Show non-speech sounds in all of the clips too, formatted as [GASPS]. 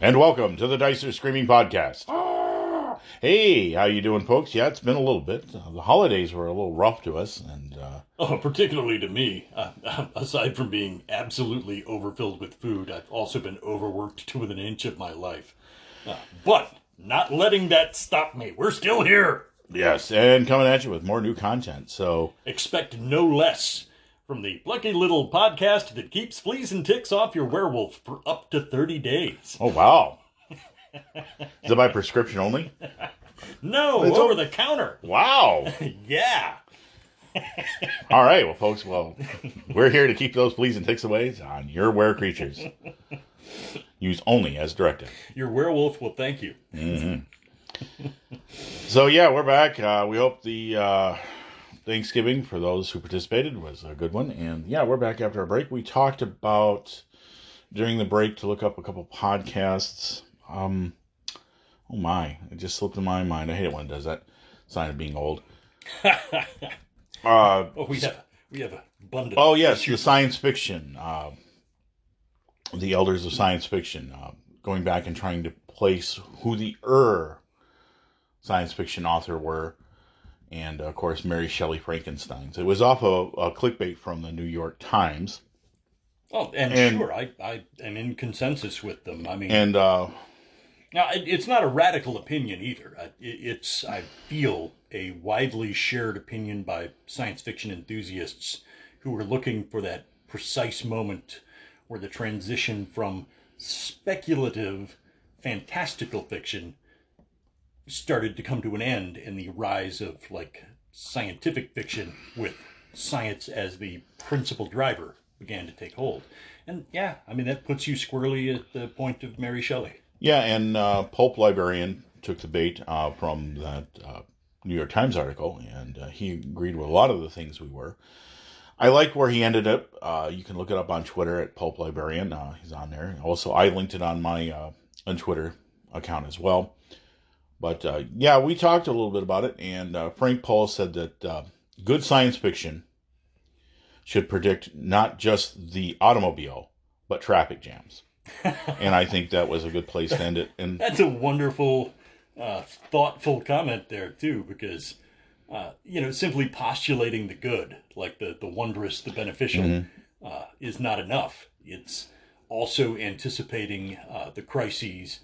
And welcome to the Dice Are Screaming Podcast. Hey, how you doing, folks? Yeah, it's been a little bit. The holidays were a little rough to us, and uh, Oh, particularly to me. Uh, [LAUGHS] aside from being absolutely overfilled with food, I've also been overworked to within an inch of my life. Uh, but not letting that stop me. We're still here. yes, and coming at you with more new content. So, Expect no less from the plucky little podcast that keeps fleas and ticks off your werewolf for up to 30 days. oh wow, is it by prescription only? No, It's over o- the counter. Wow. [LAUGHS] Yeah. [LAUGHS] All right, well, folks, well, we're here to keep those fleas and ticks away on your were creatures. Use only as directed. Your werewolf will thank you. So yeah, we're back. Uh, we hope the uh, Thanksgiving for those who participated was a good one, and yeah, we're back after a break. We talked about during the break to look up a couple podcasts. Um, oh my, it just slipped in my mind. I hate it when it does that. Sign of being old. [LAUGHS] uh, Oh, we have we have a abundant. oh yes, the science fiction. Uh, the elders of science fiction, uh, going back and trying to place who the er science fiction author were, and of course Mary Shelley Frankenstein's. It was off a, a clickbait from the New York Times, Oh, and, and- sure, I, I am in consensus with them. I mean, and uh, Now, it- it's not a radical opinion either. It- It's, I feel, a widely shared opinion by science fiction enthusiasts who are looking for that precise moment where the transition from speculative, fantastical fiction started to come to an end and the rise of, like, scientific fiction with science as the principal driver began to take hold. And yeah, I mean, that puts you squarely at the point of Mary Shelley. yeah, and uh, Pulp Librarian took the bait uh, from that uh, New York Times article, and uh, he agreed with a lot of the things we were. I like where he ended up. Uh, you can look it up on Twitter at Pulp Librarian. Uh, he's on there. Also, I linked it on my uh, on Twitter account as well. But uh, yeah, we talked a little bit about it, and uh, Frank Paul said that uh, good science fiction should predict not just the automobile, but traffic jams. [LAUGHS] and I think that was a good place to end it. And [LAUGHS] That's a wonderful, uh, thoughtful comment there too, because uh, you know simply postulating the good, like the the wondrous, the beneficial, uh, is not enough. It's also anticipating uh, the crises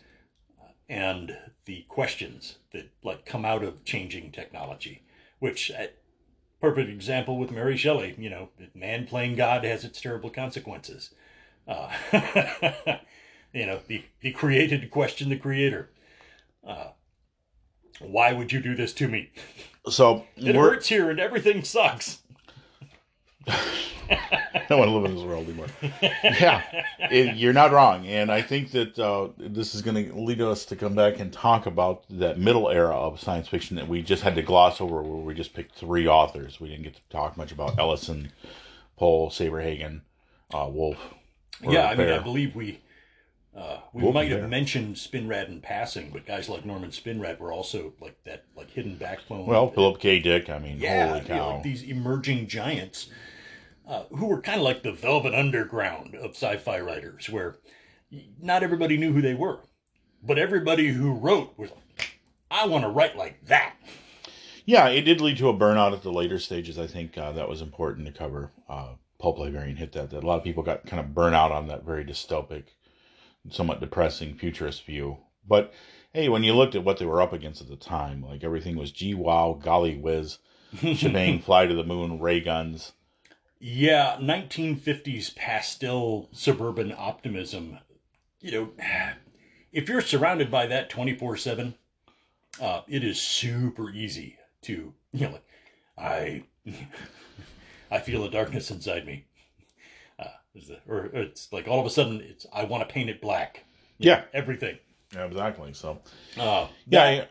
and the questions that like come out of changing technology, which. Uh, Perfect example with Mary Shelley. You know, man playing God has its terrible consequences. Uh, [LAUGHS] you know, the, the created question the creator. Uh, why would you do this to me? so It hurts here and everything sucks. [LAUGHS] I don't want to live in this world anymore. yeah, it, you're not wrong, and I think that uh, this is going to lead us to come back and talk about that middle era of science fiction that we just had to gloss over, where we just picked three authors. We didn't get to talk much about Ellison, Pohl, Saberhagen, uh, Wolf. yeah, I mean, I believe we uh, we Wolf might have mentioned Spinrad in passing, but guys like Norman Spinrad were also like that, like hidden backbone. Well, Philip K. Dick. I mean, yeah, holy you know, like these emerging giants uh, who were kind of like the velvet underground of sci-fi writers, where not everybody knew who they were, but everybody who wrote was like, "I want to write like that." Yeah, it did lead to a burnout at the later stages. I think uh, that was important to cover. Uh, Pulp Librarian hit that. That a lot of people got kind of burnt out on that very dystopic, somewhat depressing futurist view. But hey, when you looked at what they were up against at the time, like everything was gee wow, golly whiz, [LAUGHS] shebang, fly to the moon, ray guns. Yeah, 1950s pastel suburban optimism. You know, if you're surrounded by that 24 7, uh, it is super easy to, you know, like, I, [LAUGHS] I feel a darkness inside me. Uh, or it's like all of a sudden, it's I want to paint it black. You Yeah. know, everything. Yeah, exactly. So Uh, yeah, that-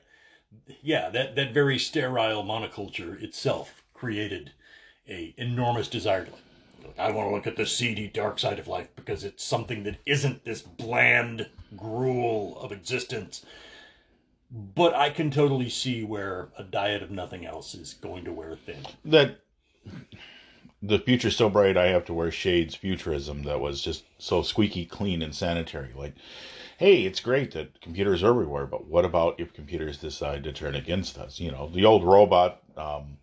yeah, that that very sterile monoculture itself created a enormous desire to like, I want to look at the seedy dark side of life because it's something that isn't this bland gruel of existence. But I can totally see where a diet of nothing else is going to wear thin. that the future's so bright I have to wear shades futurism that was just so squeaky clean and sanitary. Like hey, it's great that computers are everywhere, but what about if computers decide to turn against us? You know, the old robot um,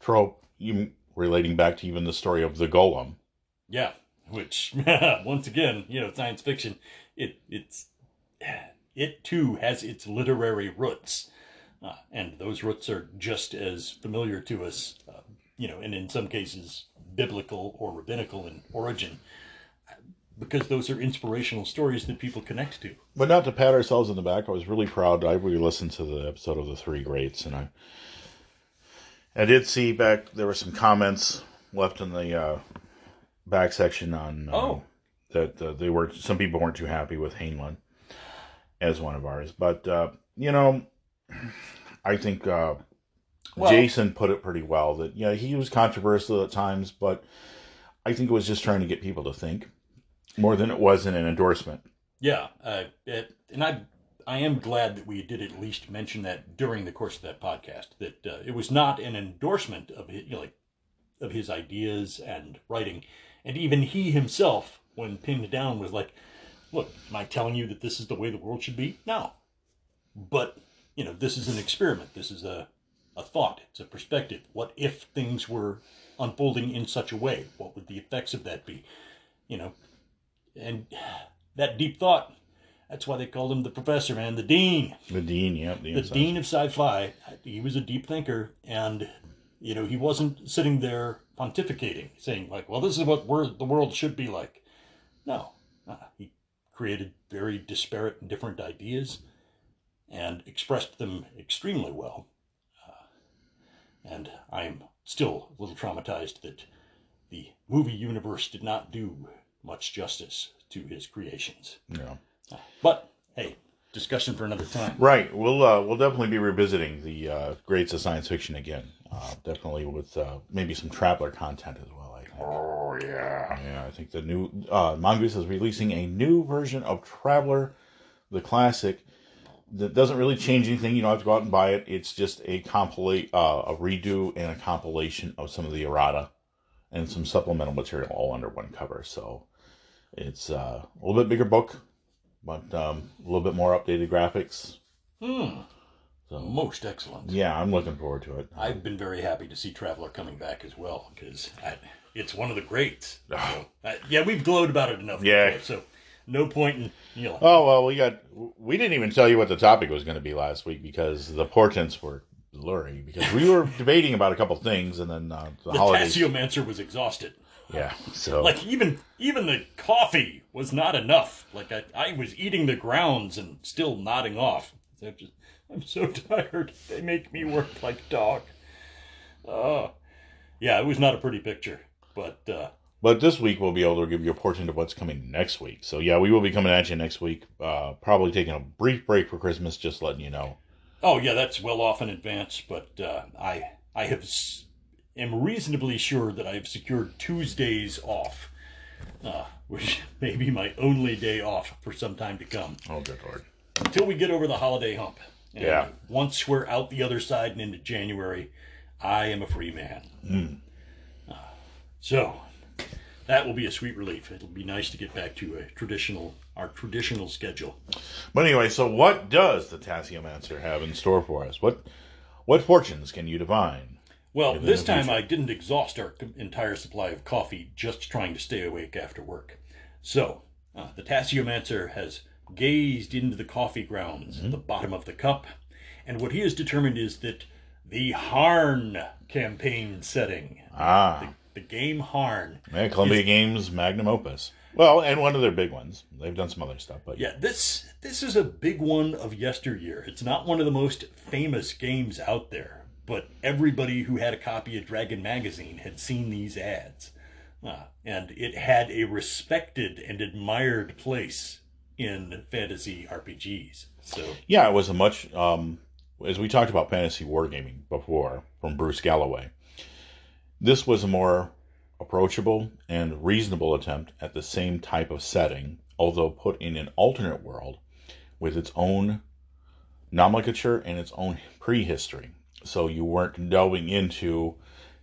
trope, you relating back to even the story of the golem. Yeah, which [LAUGHS] once again, you know, science fiction, it it's [SIGHS] it too has its literary roots, uh, and those roots are just as familiar to us, uh, you know, and in some cases biblical or rabbinical in origin, because those are inspirational stories that people connect to. But not to pat ourselves in the back, I was really proud. I we listened to the episode of the Three Greats, and I I did see back there were some comments left in the uh, back section on uh, Oh. that uh, they were some people weren't too happy with Heinlein as one of ours, but uh, you know, I think uh, Well- Jason put it pretty well. That yeah, he was controversial at times, but I think it was just trying to get people to think more than it was in an endorsement. Yeah, uh, it, and I I am glad that we did at least mention that during the course of that podcast that uh, it was not an endorsement of his, you know, like of his ideas and writing, and even he himself, when pinned down, was like, "Look, am I telling you that this is the way the world should be? No, but you know, this is an experiment. This is a a thought. It's a perspective. What if things were unfolding in such a way? What would the effects of that be? You know, and that deep thought. That's why they called him the professor, man, the dean, The dean, yeah, the, the dean of sci-fi. He was a deep thinker, and you know he wasn't sitting there pontificating, saying like, "Well, this is what the world should be like." No, uh, he created very disparate and different ideas, and expressed them extremely well. Uh, and I'm still a little traumatized that the movie universe did not do much justice to his creations. Yeah. But hey, discussion for another time. Right. We'll uh, we'll definitely be revisiting the uh, greats of science fiction again. Uh, definitely with uh, maybe some traveler content as well. I think. Oh yeah. Yeah, I think the new uh, Mongoose is releasing a new version of Traveller, the classic. That doesn't really change anything. You don't have to go out and buy it. It's just a compilate, uh, a redo and a compilation of some of the errata, and some supplemental material all under one cover. So it's uh, a little bit bigger book, but um, a little bit more updated graphics. Hmm. So Most excellent. yeah, I'm looking forward to it. I've been very happy to see Traveller coming back as well because it's one of the greats. [SIGHS] So, uh, yeah, we've glowed about it enough. Yeah. before, so no point in you know. Oh well, we got we didn't even tell you what the topic was going to be last week because the portents were blurry because we were [LAUGHS] debating about a couple things and then uh, the, the holidays. Tasseomancer was exhausted. Yeah, so Like even even the coffee was not enough. Like I, I was eating the grounds and still nodding off. I'm, just, I'm so [LAUGHS] tired. They make me work like dog. Oh, yeah, it was not a pretty picture. But uh, but this week we'll be able to give you a portion of what's coming next week. So yeah, we will be coming at you next week. Uh, probably taking a brief break for Christmas, just letting you know. oh yeah, that's well off in advance. But uh, I I have s- am reasonably sure that I have secured Tuesdays off, uh, which [LAUGHS] may be my only day off for some time to come. Oh, good lord. until we get over the holiday hump. And Yeah. Once we're out the other side and into January, I am a free man. Uh, so that will be a sweet relief. It'll be nice to get back to a traditional, our traditional schedule. But anyway, so what does the Tasseomancer have in store for us? What what fortunes can you divine? Well, this time future. I didn't exhaust our entire supply of coffee just trying to stay awake after work. So, uh, the Tasseomancer has gazed into the coffee grounds Mm-hmm. at the bottom of the cup, and what he has determined is that the Harn campaign setting, Ah, the game Harn, yeah, Columbia Games magnum opus. Well, and one of their big ones. They've done some other stuff, but Yeah, this this is a big one of yesteryear. It's not one of the most famous games out there, but everybody who had a copy of Dragon magazine had seen these ads, uh, and it had a respected and admired place in fantasy RPGs. So Yeah, it was a much um, as we talked about fantasy wargaming before from Bruce Galloway. This was a more approachable and reasonable attempt at the same type of setting, although put in an alternate world with its own nomenclature and its own prehistory. So you weren't delving into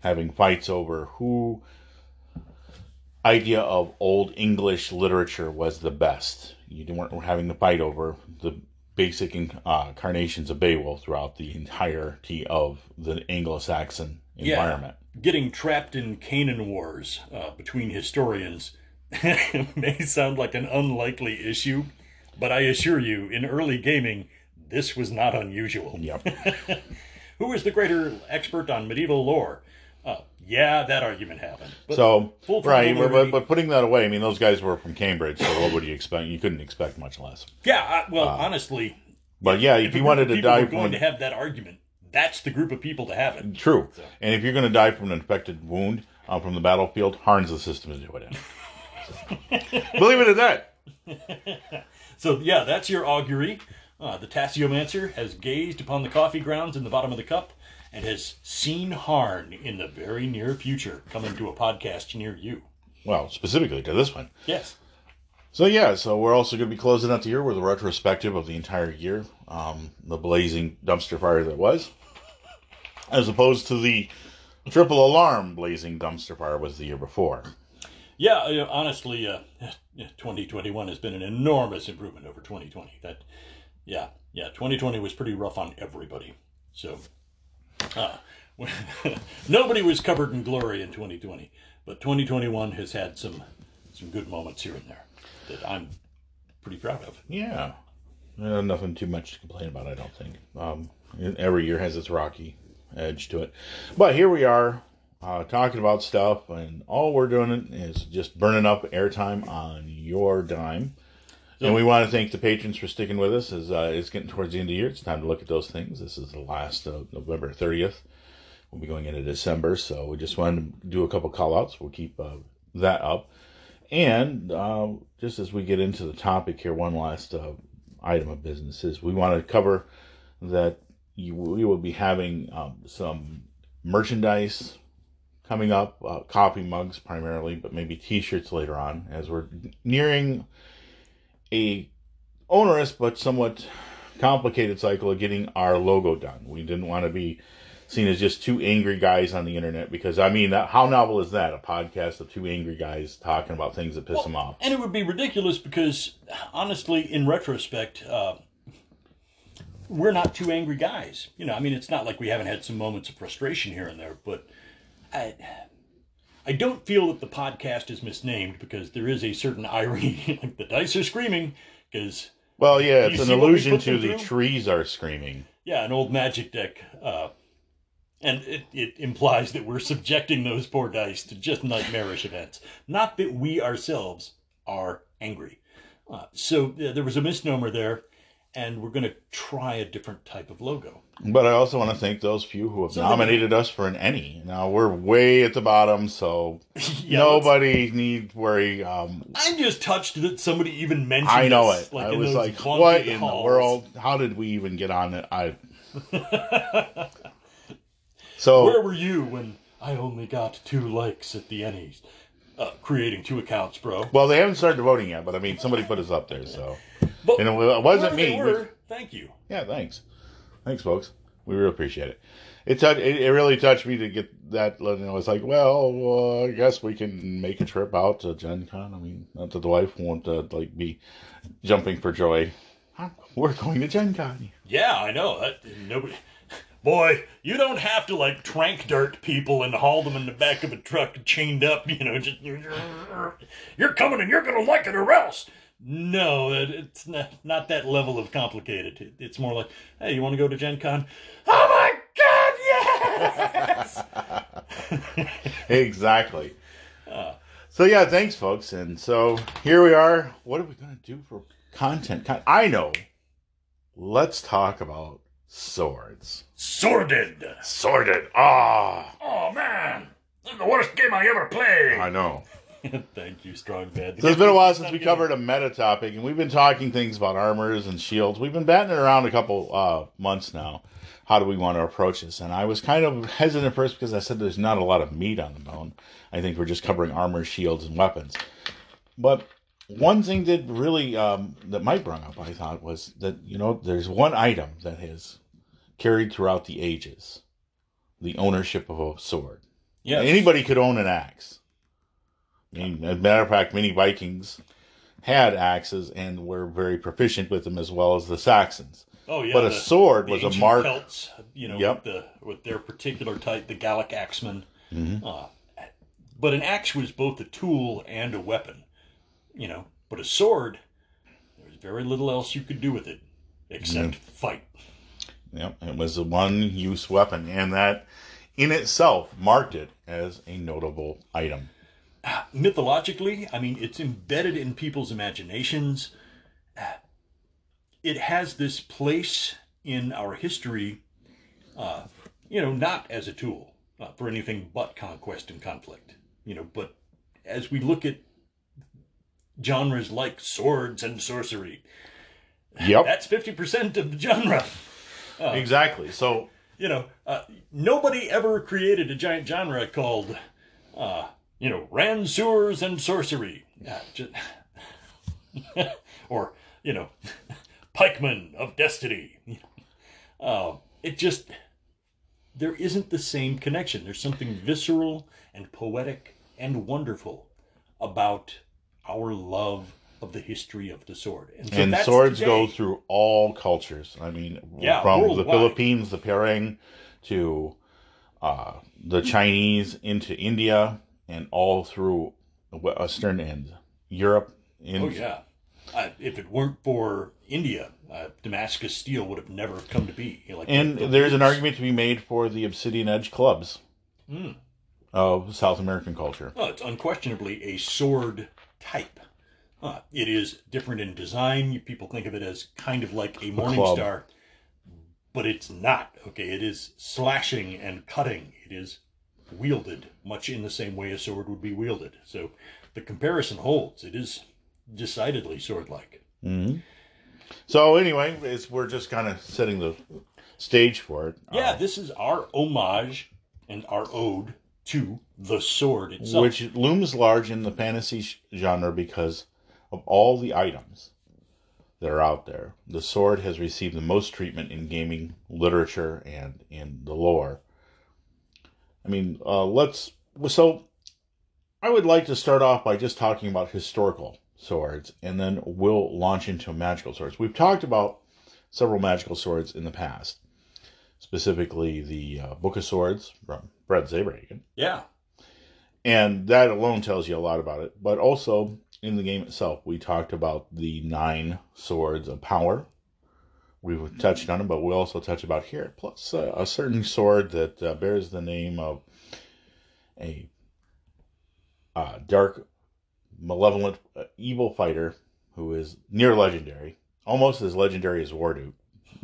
having fights over who idea of old English literature was the best. You weren't having to fight over the basic uh, carnations of Beowulf throughout the entirety of the Anglo-Saxon environment. Yeah. Getting trapped in Canaan wars uh, between historians [LAUGHS] may sound like an unlikely issue, but I assure you, in early gaming, this was not unusual. Yep. [LAUGHS] Who is the greater expert on medieval lore? Uh, yeah, that argument happened. But so right, but, but, putting that away, I mean, those guys were from Cambridge, so what would you expect? You couldn't expect much less. Yeah, I, well, uh, honestly. But yeah, if, if you wanted to die from going to have that argument, that's the group of people to have it. True, so. and if you're going to die from an infected wound uh, from the battlefield, Harn's the system to do it in. [LAUGHS] Believe it or not. [LAUGHS] so yeah, that's your augury. Uh, the Tasseomancer has gazed upon the coffee grounds in the bottom of the cup and has seen Harn in the very near future coming to a podcast near you. Well, specifically to this one. Yes. So yeah, so we're also going to be closing out the year with a retrospective of the entire year, um, the blazing dumpster fire that was, as opposed to the triple alarm blazing dumpster fire was the year before. Yeah, honestly, uh, [LAUGHS] 2021 has been an enormous improvement over 2020. That, yeah, yeah, 2020 was pretty rough on everybody. So uh, [LAUGHS] nobody was covered in glory in 2020, but 2021 has had some some good moments here and there that I'm pretty proud of. Yeah, uh, nothing too much to complain about. I don't think. Um, every year has its rocky edge to it, but here we are uh, talking about stuff, and all we're doing is just burning up airtime on your dime. And we want to thank the patrons for sticking with us as uh, it's getting towards the end of the year. It's time to look at those things. This is the last November 30th. We'll be going into December, so we just wanted to do a couple call outs. We'll keep uh, that up. And uh, just as we get into the topic here, one last uh, item of business is we want to cover that you, we will be having um, some merchandise coming up, uh, coffee mugs primarily, but maybe t shirts later on as we're nearing a onerous but somewhat complicated cycle of getting our logo done. We didn't want to be seen as just two angry guys on the internet because I mean, how novel is that? A podcast of two angry guys talking about things that piss well, them off. And it would be ridiculous because, honestly, in retrospect, uh, we're not two angry guys. You know, I mean, it's not like we haven't had some moments of frustration here and there, but I, I don't feel that the podcast is misnamed because there is a certain irony. [LAUGHS] like the dice are screaming because. Well, yeah, it's an allusion to the through? trees are screaming. Yeah, an old magic deck. Uh, and it, it implies that we're subjecting those poor dice to just nightmarish events. Not that we ourselves are angry. Uh, so there was a misnomer there and we're going to try a different type of logo. But I also want to thank those few who have so nominated us for an ENnie. Now we're way at the bottom, so [LAUGHS] yeah, nobody needs worry. Um, I'm just touched that somebody even mentioned. I know it. Like I was like, "What in halls. the world? How did we even get on it?" I. [LAUGHS] so where were you when I only got two likes at the ENnies? Uh, creating two accounts, bro. Well, they haven't started voting yet, but I mean, somebody put us up there, so. But and it wasn't me. Were, thank you. Yeah, thanks. Thanks, folks. We really appreciate it. It, t- it, really touched me to get that. You know, it's like, well, uh, I guess we can make a trip out to Gen Con. I mean, not that the wife won't uh, like be jumping for joy. We're going to Gen Con. Yeah, I know. That, nobody. Boy, you don't have to like trank dirt people and haul them in the back of a truck chained up. You know, just you're coming and you're gonna like it or else. No, it's not, not that level of complicated. It's more like, hey, you want to go to Gen Con? Oh my God, yes! [LAUGHS] exactly. Uh, so, yeah, thanks, folks. And so here we are. What are we going to do for content? I know. Let's talk about swords. Sworded. Sworded. Ah. Oh. oh, man. This is the worst game I ever played. I know. [LAUGHS] Thank you, Strong Bad. So it's been a while since we covered a meta topic, and we've been talking things about armors and shields. We've been batting it around a couple uh, months now. How do we want to approach this? And I was kind of hesitant first because I said there's not a lot of meat on the bone. I think we're just covering armor, shields, and weapons. But one thing that really um, that Mike brought up, I thought, was that you know there's one item that has carried throughout the ages: the ownership of a sword. Yeah, anybody could own an axe. I mean, as a matter of fact, many Vikings had axes and were very proficient with them as well as the Saxons. Oh yeah, but a the- sword the was a mark. Celts, you know, Yep. with the with their particular type, the Gallic axeman. Mhm. Uh, but an axe was both a tool and a weapon, you know. But a sword, there was very little else you could do with it except fight. Yep, it was a one-use weapon, and that in itself marked it as a notable item. Mythologically, I mean, it's embedded in people's imaginations. It has this place in our history, uh, you know, not as a tool uh, for anything but conquest and conflict, you know, but as we look at genres like swords and sorcery, Yep, that's 50% of the genre. exactly. So You know, uh, nobody ever created a giant genre called, uh, you know, Ranseurs and Sorcery. Yeah, ju- [LAUGHS] or, you know, [LAUGHS] Pikemen of Destiny. Uh, [LAUGHS] it just, there isn't the same connection. There's something visceral and poetic and wonderful about our love of the history of the sword. so and swords today. go through all cultures. I mean, Yeah, from the. Philippines, the Pereng, to uh, the Chinese, into India, and all through Western and Europe. In, Oh yeah. Uh, if it weren't for India, uh, Damascus steel would have never come to be. Like And the- the there's an argument to be made for the Obsidian Edge clubs Mm. of South American culture. Oh, it's unquestionably a sword type. Uh, it is different in design. People think of it as kind of like a morning club. star, but it's not. Okay, it is slashing and cutting. It is wielded much in the same way a sword would be wielded. So the comparison holds. It is decidedly sword-like. hmm So anyway, it's, we're just kind of setting the stage for it. Yeah, Uh, this is our homage and our ode to the sword itself. which looms large in the fantasy sh- genre because of all the items that are out there. The sword has received the most treatment in gaming literature and in the lore. I mean, uh, let's. So, I would like to start off by just talking about historical swords, and then we'll launch into magical swords. We've talked about several magical swords in the past, specifically the uh, Book of Swords from Fred Saberhagen yeah, and that alone tells you a lot about it. But also in the game itself, we talked about the nine swords of power. We've touched on them, but we also touch about here. Plus, uh, a certain sword that uh, bears the name of a uh, dark, malevolent, uh, evil fighter who is near legendary, almost as legendary as Wardu. [LAUGHS]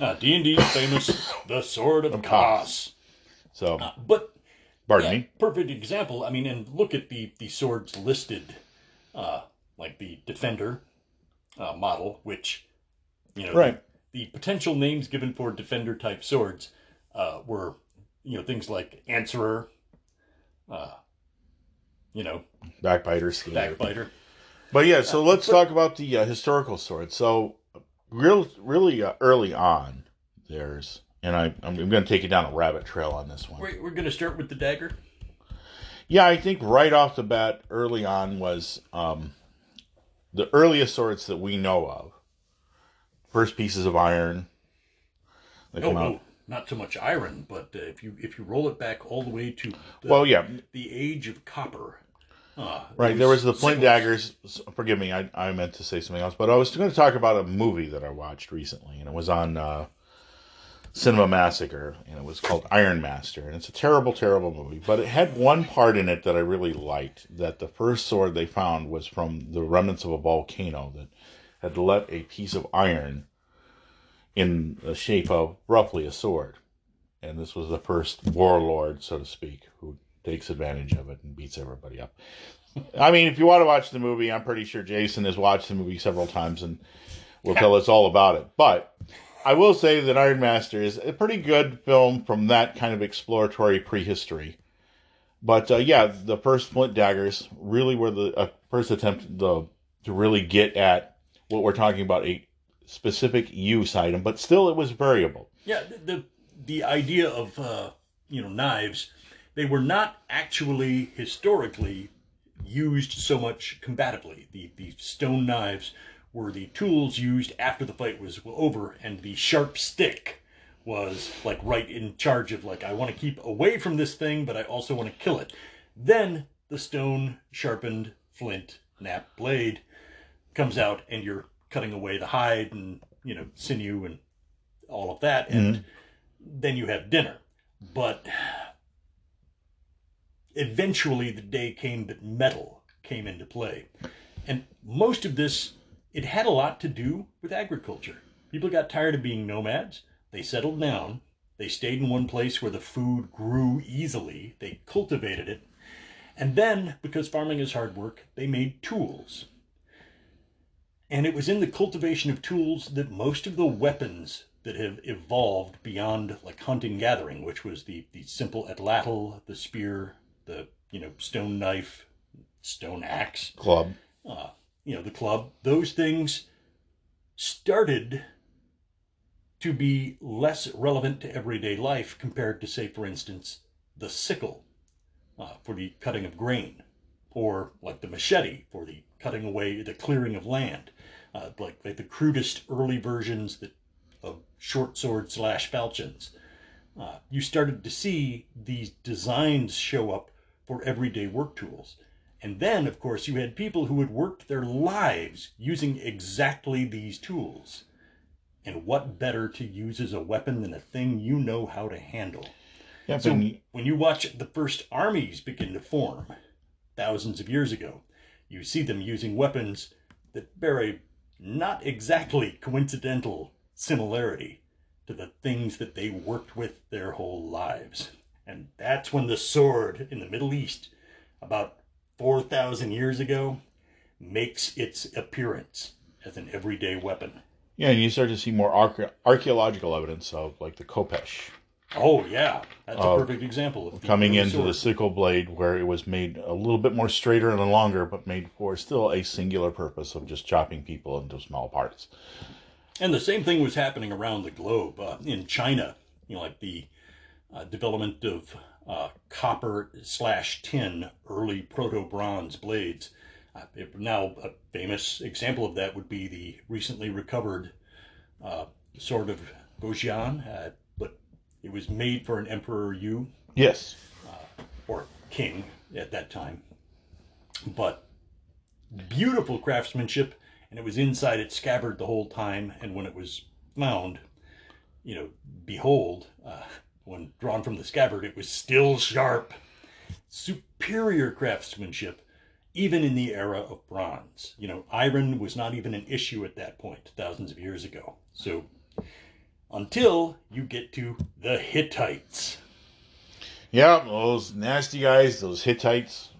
uh, D&D's famous The Sword of Of Kas. So, Uh, but pardon yeah, me. perfect example. I mean, and look at the the swords listed, uh, like the Defender uh, model, which you know, Right. the, the potential names given for Defender type swords uh, were you know things like Answerer, uh, you know, Backbiter, Skater. Backbiter. But yeah, so let's talk about the uh, historical sword. So, real, really uh, early on, there's, and I, I'm, going to take you down a rabbit trail on this one. We're, we're going to start with the dagger. Yeah, I think right off the bat, early on was um, the earliest swords that we know of. First pieces of iron. They Oh, come out. no, not so much iron, but uh, if you if you roll it back all the way to the, Well, yeah, the age of copper. Uh, right. There was the flint daggers. Forgive me, I, I meant to say something else, but I was going to talk about a movie that I watched recently, and it was on uh, Cinemassacre, and it was called Iron Master, and it's a terrible, terrible movie. But it had one part in it that I really liked. That the first sword they found was from the remnants of a volcano that had let a piece of iron in the shape of roughly a sword, and this was the first warlord, so to speak, who takes advantage of it and beats everybody up. I mean, if you want to watch the movie, I'm pretty sure Jason has watched the movie several times and will tell us all about it. But I will say that Iron Master is a pretty good film from that kind of exploratory prehistory. But uh, yeah, the first flint daggers really were the uh, first attempt the, to really get at what we're talking about a specific use item, but still it was variable. Yeah, the the, idea of uh, you know knives, they were not actually historically used so much combatively. The the stone knives were the tools used after the fight was over, and the sharp stick was like right in charge of like I want to keep away from this thing, but I also want to kill it. Then the stone sharpened flint nap blade comes out, and you're cutting away the hide and you know sinew and all of that, and mm-hmm. then you have dinner. But eventually, the day came that metal came into play, and most of this it had a lot to do with agriculture. People got tired of being nomads. They settled down. They stayed in one place where the food grew easily. They cultivated it. And then, because farming is hard work, they made tools. And it was in the cultivation of tools that most of the weapons that have evolved beyond like hunting gathering, which was the, the simple atlatl, the spear, the you know stone knife, stone axe, Club. uh, you know the club, those things started to be less relevant to everyday life compared to, say, for instance, the sickle uh, for the cutting of grain, or like the machete for the cutting away, the clearing of land, uh, like, like the crudest early versions that of short sword slash falchions. Uh, you started to see these designs show up for everyday work tools. And then, of course, you had people who had worked their lives using exactly these tools. And what better to use as a weapon than a thing you know how to handle? So when you watch the first armies begin to form thousands of years ago, you see them using weapons that bear a not exactly coincidental similarity to the things that they worked with their whole lives. And that's when the sword in the Middle East, about 4,000 years ago, makes its appearance as an everyday weapon. yeah, and you start to see more archaeological evidence of like the Khopesh Oh, yeah. That's a Uh, perfect example of the coming into the sword. sickle blade, where it was made a little bit more straighter and longer, but made for still a singular purpose of just chopping people into small parts. And the same thing was happening around the globe. Uh, in China, you know, like the uh, development of uh, copper slash tin early proto bronze blades. Uh, it- now, a famous example of that would be the recently recovered uh, sword of Goujian, uh, it was made for an Emperor Yu Yes, or king at that time. But beautiful craftsmanship, and it was inside its scabbard the whole time. And when it was found, you know, behold, uh, when drawn from the scabbard, it was still sharp. Superior craftsmanship, even in the era of bronze. You know, iron was not even an issue at that point, thousands of years ago. So, until you get to the Hittites. yeah, those nasty guys, those Hittites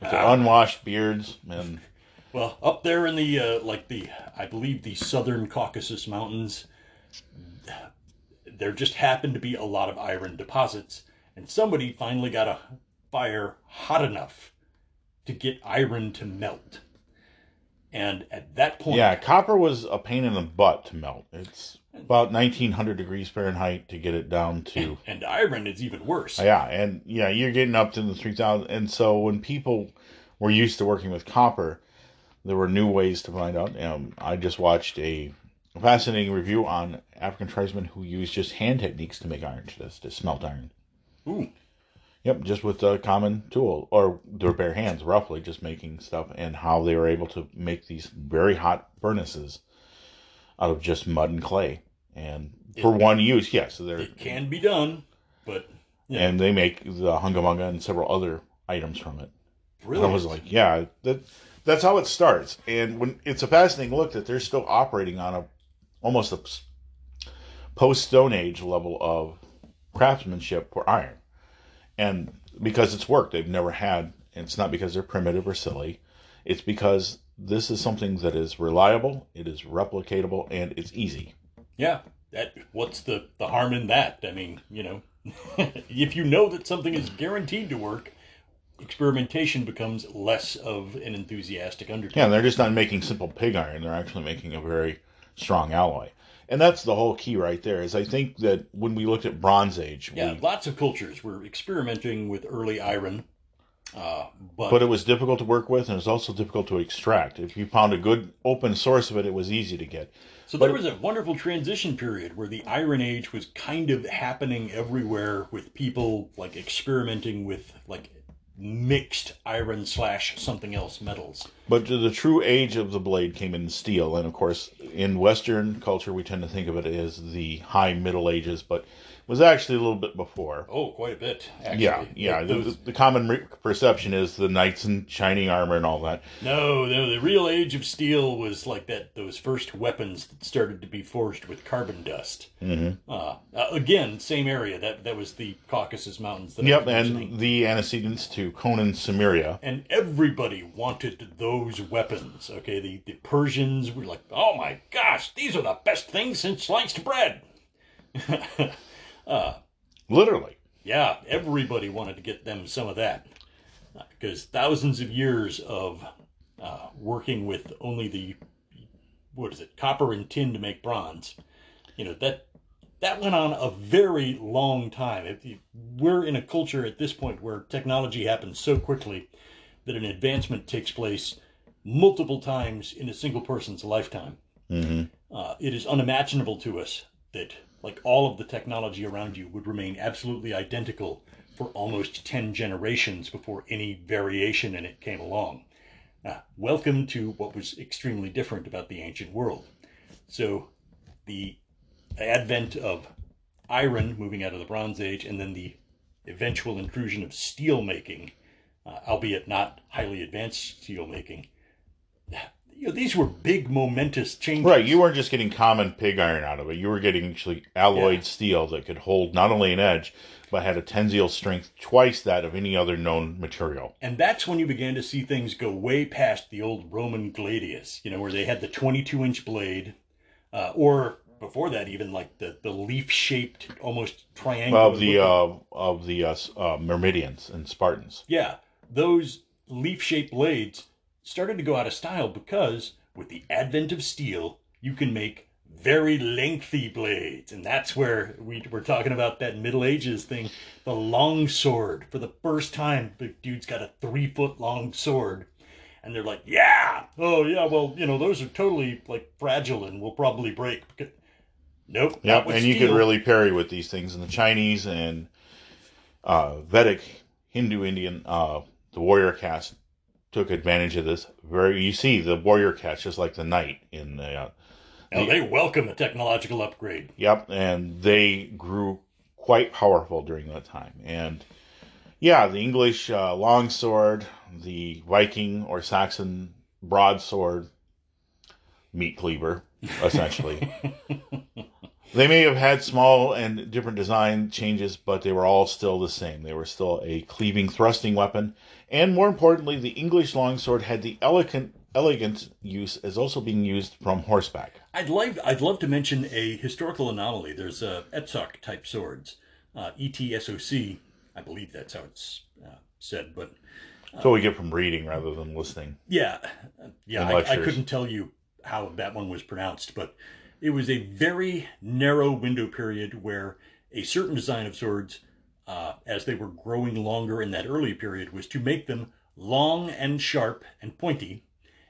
with their unwashed beards, and [LAUGHS] Well, up there in the uh, like the I believe the southern Caucasus mountains, there just happened to be a lot of iron deposits, and somebody finally got a fire hot enough to get iron to melt. And at that point, yeah, copper was a pain in the butt to melt. It's about nineteen hundred degrees Fahrenheit to get it down to and iron is even worse. Yeah, and yeah, you're getting up to the three thousand. And so when people were used to working with copper, there were new ways to find out. Um, I just watched a fascinating review on African tribesmen who use just hand techniques to make iron, just to smelt iron. Ooh, Yep, just with a common tool or their bare hands, roughly, just making stuff, and how they were able to make these very hot furnaces out of just mud and clay, and for one use, yes. so they're it can be done, but yeah, and they make the hungamunga and several other items from it. And I was like, yeah, that that's how it starts. And when it's a fascinating look that they're still operating on a almost a post Stone Age level of craftsmanship for iron, and because it's worked, they've never had. And it's not because they're primitive or silly. It's because this is something that is reliable, it is replicatable, and it's easy. Yeah, that what's the the harm in that? I mean, you know, [LAUGHS] if you know that something is guaranteed to work, experimentation becomes less of an enthusiastic undertaking. Yeah, they're just not making simple pig iron. They're actually making a very strong alloy. And that's the whole key right there. Is I think that when we looked at Bronze Age, Yeah, we, lots of cultures were experimenting with early iron Uh, but, But it was difficult to work with, and it was also difficult to extract. If you found a good open source of it, it was easy to get. so there was a wonderful transition period where the Iron Age was kind of happening everywhere with people like experimenting with like mixed iron slash something else metals. But the true age of the blade came in steel, and of course, in Western culture, we tend to think of it as the High Middle Ages, but was actually a little bit before. Oh, quite a bit. Actually. Yeah, yeah. The, the common re- perception is the knights in shining armor and all that. No, no, the real age of steel was like that. Those first weapons that started to be forged with carbon dust. Mm-hmm. Uh, uh, again, same area. That that was the Caucasus Mountains. Yep, and the antecedents to Conan Cimmeria. and everybody wanted those weapons. Okay, the the Persians were like, "Oh my gosh, these are the best things since sliced bread." [LAUGHS] Literally. Yeah, everybody wanted to get them some of that because thousands of years of uh, working with only the what is it, copper and tin to make bronze. You know that that went on a very long time. If you, we're in a culture at this point where technology happens so quickly that an advancement takes place multiple times in a single person's lifetime. Uh, it is unimaginable to us that like all of the technology around you would remain absolutely identical for almost 10 generations before any variation in it came along. Welcome to what was extremely different about the ancient world. So, the advent of iron moving out of the Bronze Age and then the eventual intrusion of steel making, uh, albeit not highly advanced steel making, you know, these were big, momentous changes. Right, you weren't just getting common pig iron out of it. You were getting actually alloyed Yeah. steel that could hold not only an edge, but had a tensile strength twice that of any other known material. And that's when you began to see things go way past the old Roman gladius, you know, where they had the 22 inch blade, uh, or before that, even like the, the leaf shaped, almost triangular. Of the uh, of the uh, uh, Myrmidians and Spartans. yeah, those leaf shaped blades started to go out of style because with the advent of steel, you can make very lengthy blades. And that's where we, we're talking about that Middle Ages thing. The long sword. For the first time, the dude's got a three foot long sword. And they're like, yeah, oh, yeah, well, you know, those are totally like fragile and will probably break. Nope. Yep, and you could really parry with these things. And the Chinese and uh, Vedic Hindu Indian, uh, the warrior caste took advantage of this. Very, you see the warrior caste just like the knight in the. Uh, Oh, they welcome the technological upgrade. Yep, and they grew quite powerful during that time. And yeah, the English uh, longsword, the Viking or Saxon broadsword, meat cleaver, essentially. [LAUGHS] they may have had small and different design changes, but they were all still the same. They were still a cleaving, thrusting weapon. And more importantly, the English longsword had the elegant, elegant use as also being used from horseback. I'd like I'd love to mention a historical anomaly. There's uh, Etzok type swords, uh, ETSOC. I believe that's how it's uh, said, but That's what we get from reading rather than listening. yeah, uh, yeah, I, I couldn't tell you how that one was pronounced, but it was a very narrow window period where a certain design of swords, uh, as they were growing longer in that early period, was to make them long and sharp and pointy,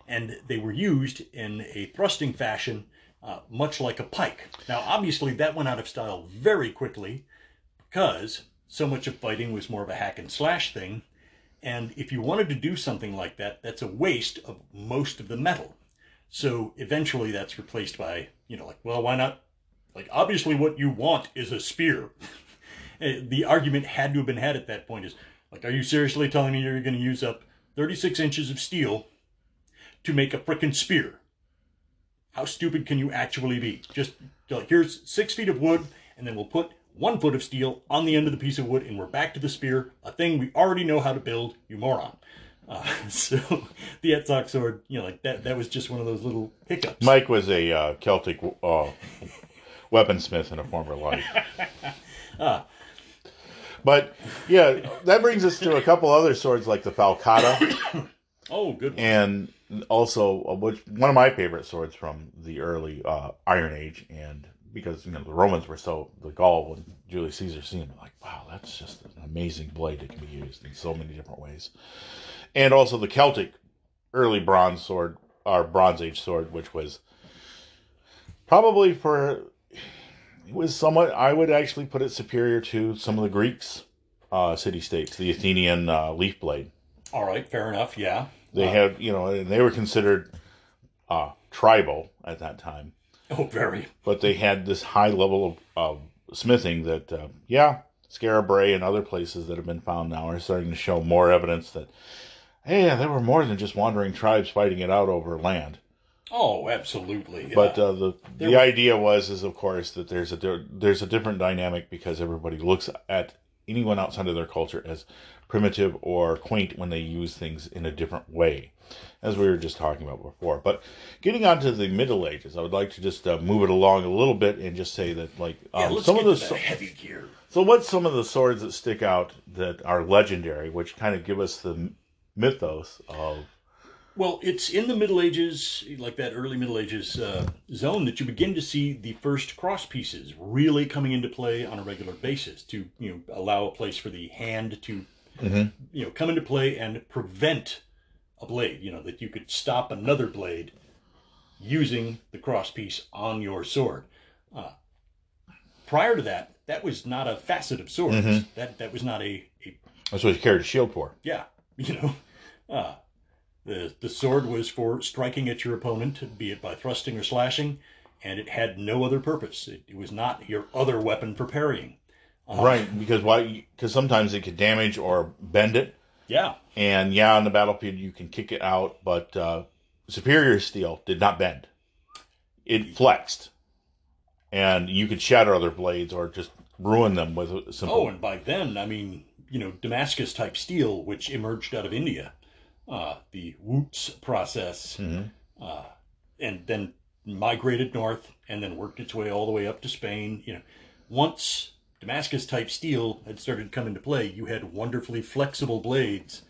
and they were used in a thrusting fashion, uh, much like a pike. Now, obviously, that went out of style very quickly because so much of fighting was more of a hack and slash thing. And if you wanted to do something like that, that's a waste of most of the metal. So eventually that's replaced by, you know, like, well, why not? Like, obviously, what you want is a spear. [LAUGHS] Eh, the argument had to have been had at that point is, like, are you seriously telling me you're going to use up 36 inches of steel to make a frickin' spear? How stupid can you actually be? Just like, here's six feet of wood, and then we'll put one foot of steel on the end of the piece of wood, and we're back to the spear, a thing we already know how to build, you moron. Uh, [LAUGHS] so the Etzok sword, you know, like that, that was just one of those little hiccups. Mike was a uh, Celtic uh, weaponsmith in a former life. [LAUGHS] But yeah, that brings us to a couple other swords like the Falcata [COUGHS] oh, good one. and also uh, which one of my favorite swords from the early uh, Iron Age and because you know the Romans were so the Gaul Julius Caesar seen them like wow that's just an amazing blade that can be used in so many different ways, and also the Celtic early bronze sword or Bronze Age sword, which was probably for it was somewhat I would actually put it superior to some of the Greeks uh, city states, the Athenian uh, leaf blade. All right, fair enough. Yeah, They had you know and they were considered uh, tribal at that time oh, very. but they had this high level of, of smithing that, uh, yeah, Scarabray and other places that have been found now are starting to show more evidence that, hey, there were more than just wandering tribes fighting it out over land. Oh, absolutely. yeah. But uh, the There the were- idea was, is of course that there's a there's a different dynamic because everybody looks at anyone outside of their culture as primitive or quaint when they use things in a different way, as we were just talking about before. But getting on to the Middle Ages, I would like to just uh, move it along a little bit and just say that like um, some of the to so- the heavy gear. so what's some of the swords that stick out that are legendary, which kind of give us the mythos of Well, it's in the Middle Ages, like that early Middle Ages uh, zone, that you begin to see the first cross pieces really coming into play on a regular basis to you know allow a place for the hand to you know come into play and prevent a blade. You know that you could stop another blade using the cross piece on your sword. Uh, prior to that, that was not a facet of swords. That that was not a, a that's what you carried a shield for. yeah, [LAUGHS] you know, uh, the the sword was for striking at your opponent, be it by thrusting or slashing, and it had no other purpose. It, it was not your other weapon for parrying. Right, because why? Because sometimes it could damage or bend it, Yeah, and yeah, on the battlefield you can kick it out, but uh, Superior Steel did not bend; it flexed, and you could shatter other blades or just ruin them with a simple. Oh, and by then, I mean, you know, Damascus type steel, which emerged out of India, uh, the wootz process, uh, and then migrated north and then worked its way all the way up to Spain. You know, once Damascus type steel had started to come into play, you had wonderfully flexible blades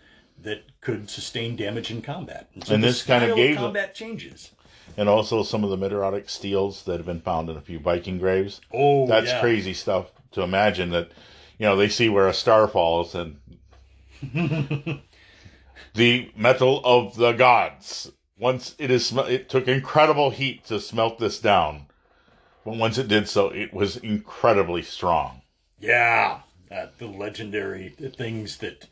that could sustain damage in combat. so And this kind of gave them- combat changes. and also some of the meteoritic steels that have been found in a few Viking graves. Oh, That's yeah. crazy stuff to imagine that, you know, they see where a star falls and [LAUGHS] the metal of the gods. Once it is, it took incredible heat to smelt this down, but once it did so, it was incredibly strong. Yeah, uh, the legendary things that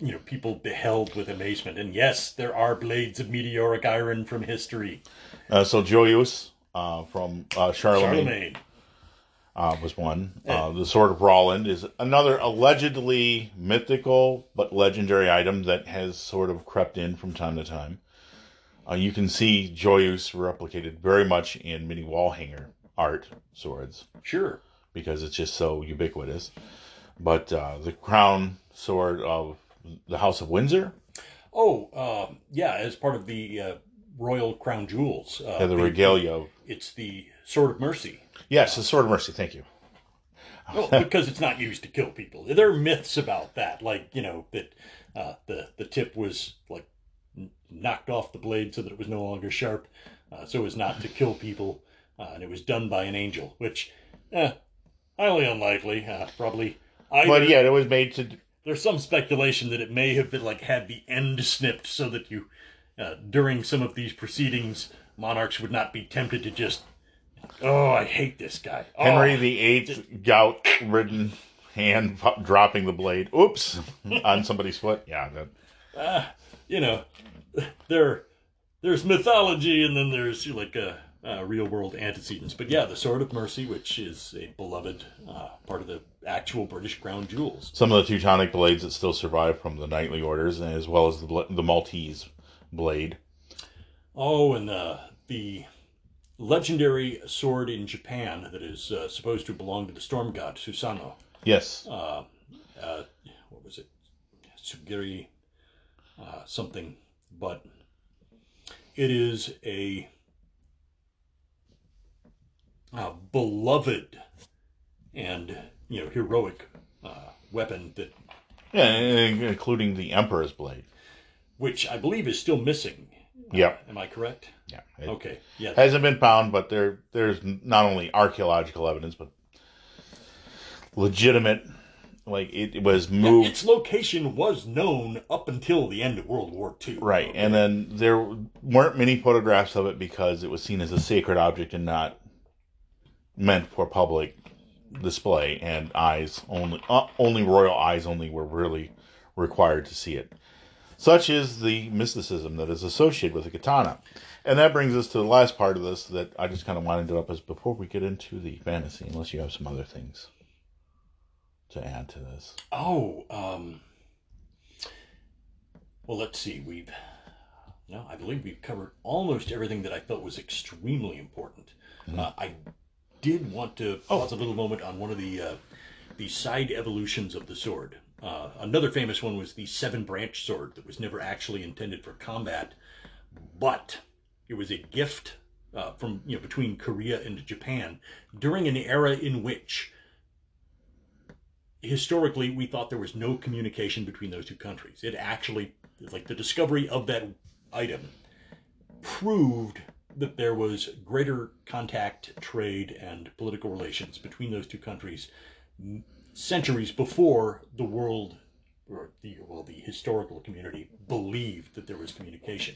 you know people beheld with amazement. And yes, there are blades of meteoric iron from history. Uh, so Joyeuse uh, from uh, Charlemagne, Charlemagne. Uh, was one. Uh, the Sword of Roland is another allegedly mythical but legendary item that has sort of crept in from time to time. Uh, you can see Joyeuse replicated very much in many wall hanger art swords Sure. Because it's just so ubiquitous. But uh, the crown sword of the House of Windsor, Oh, um, yeah, as part of the uh, royal crown jewels. Uh, yeah, the regalia. It's the Sword of Mercy. yes, the Sword of Mercy. Thank you. Well, [LAUGHS] because it's not used to kill people. There are myths about that, like you know that uh, the the tip was like knocked off the blade so that it was no longer sharp, uh, so as not to kill people, uh, and it was done by an angel, which, eh, highly unlikely. Uh, probably. Either, But yeah, it was made to there's some speculation that it may have been like had the end snipped so that you, uh, during some of these proceedings, monarchs would not be tempted to just. Oh, I hate this guy. Oh, Henry the Eighth gout ridden hand dropping the blade. Oops, [LAUGHS] on somebody's foot. Yeah, that, you know, there, there's mythology, and then there's like a, uh real world antecedents. But yeah, the Sword of Mercy, which is a beloved uh, part of the actual British crown jewels. some of the Teutonic blades that still survive from the knightly orders, as well as the the Maltese blade. Oh, and uh, the legendary sword in Japan that is uh, supposed to belong to the storm god Susanoo. Yes, Uh, uh, what was it? Sugiri uh, something, but it is a, a beloved and you know heroic uh, weapon that yeah, including the Emperor's blade. which I believe is still missing Yep. Am I correct? Yeah. It Okay. Yeah. hasn't been found, but there there's not only archaeological evidence, but legitimate. Like it, it was moved. Its location was known up until the end of World War II. Right, and then there weren't many photographs of it because it was seen as a sacred object and not meant for public display. And eyes only, uh, only royal eyes only were really required to see it. Such is the mysticism that is associated with the katana, and that brings us to the last part of this that I just kind of wanted to up is before we get into the fantasy, unless you have some other things to add to this. Oh, um, well, let's see. We've no, I believe we've covered almost everything that I felt was extremely important. Uh, I did want to pause a little moment on one of the uh, the side evolutions of the sword. Uh, another famous one was the seven branch sword that was never actually intended for combat, but it was a gift uh, from you know between Korea and Japan during an era in which historically we thought there was no communication between those two countries. It actually, like the discovery of that item, proved that there was greater contact, trade, and political relations between those two countries centuries before the world or the well the historical community believed that there was communication.